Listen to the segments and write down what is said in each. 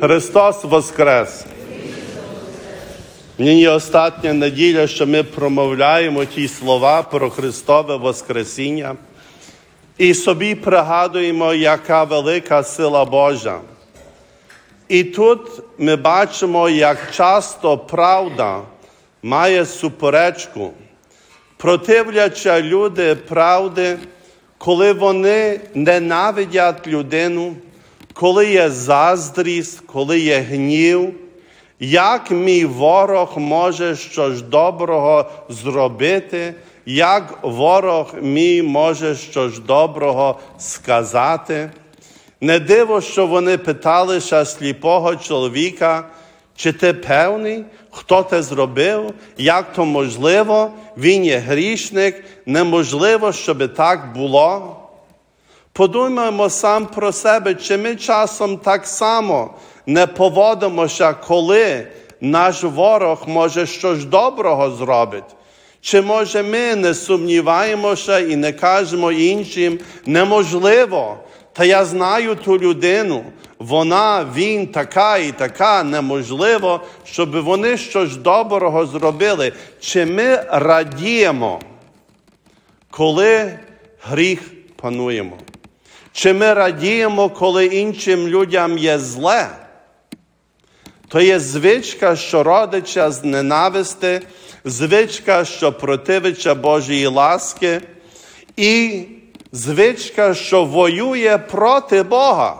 Христос Воскрес! Нині остання неділя, що ми промовляємо ті слова про Христове Воскресіння і собі пригадуємо, яка велика сила Божа. І тут ми бачимо, як часто правда має суперечку, противляча люди правди, коли вони ненавидять людину, коли є заздрість, коли є гнів, як мій ворог може щось доброго зробити, як ворог мій може щось доброго сказати. Не диво, що вони питалися сліпого чоловіка, чи ти певний, хто це зробив, як то можливо, він є грішник, неможливо, щоб так було. Подумаємо сам про себе, чи ми часом так само не поводимося, коли наш ворог може щось доброго зробити. Чи може ми не сумніваємося і не кажемо іншим, неможливо, та я знаю ту людину, вона, він така і така, неможливо, щоб вони щось доброго зробили. Чи ми радіємо, коли гріх пануємо? Чи ми радіємо, коли іншим людям є зле? То є звичка, що родича з ненависти, звичка, що противиться Божої ласки, і звичка, що воює проти Бога.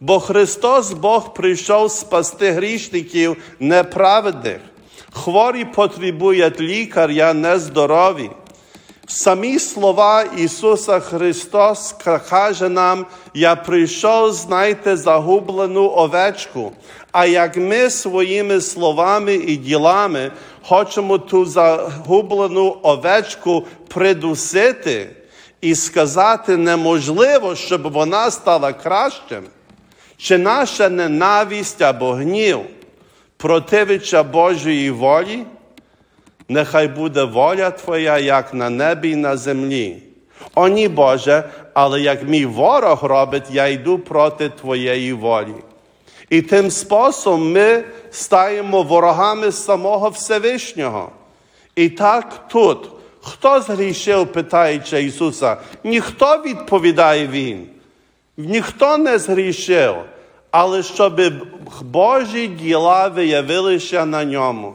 Бо Христос Бог прийшов спасти грішників неправедних. Хворі потребують лікаря, нездорові. Самі слова Ісуса Христос каже нам, я прийшов, знайте, загублену овечку. А як ми своїми словами і ділами хочемо ту загублену овечку придусити і сказати неможливо, щоб вона стала кращим, чи наша ненависть або гнів противиться Божої волі? Нехай буде воля Твоя, як на небі і на землі. О, ні, Боже, але як мій ворог робить, я йду проти Твоєї волі. І тим способом ми стаємо ворогами самого Всевишнього. І так тут, хто згрішив, питаючи Ісуса, ніхто відповідає Він, ніхто не згрішив, але щоб Божі діла виявилися на ньому.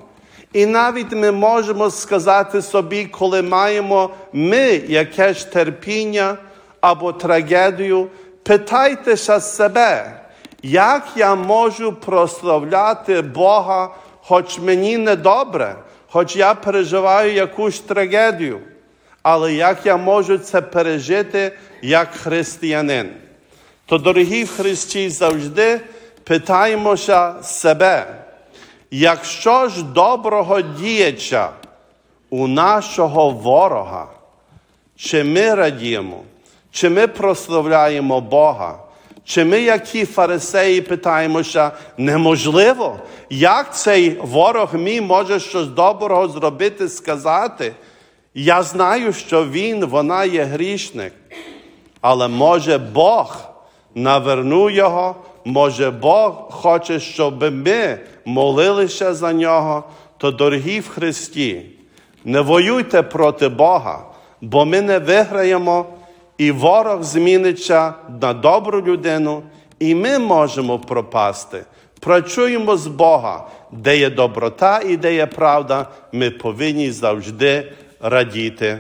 І навіть ми можемо сказати собі, коли маємо ми якесь терпіння або трагедію, питайтеся себе, як я можу прославляти Бога, хоч мені недобре, хоч я переживаю якусь трагедію, але як я можу це пережити як християнин? То, дорогі в Христі, завжди питаємося себе. Якщо ж доброго діяча у нашого ворога, чи ми радіємо, чи ми прославляємо Бога, чи ми, як ті фарисеї, питаємося, неможливо, як цей ворог мій може щось доброго зробити, сказати? Я знаю, що він, вона є грішник, але може Бог наверну його, може Бог хоче, щоб ми молилися за нього, то дорогі в Христі, не воюйте проти Бога, бо ми не виграємо, і ворог зміниться на добру людину, і ми можемо пропасти. Працюємо з Бога, де є доброта і де є правда, ми повинні завжди радіти.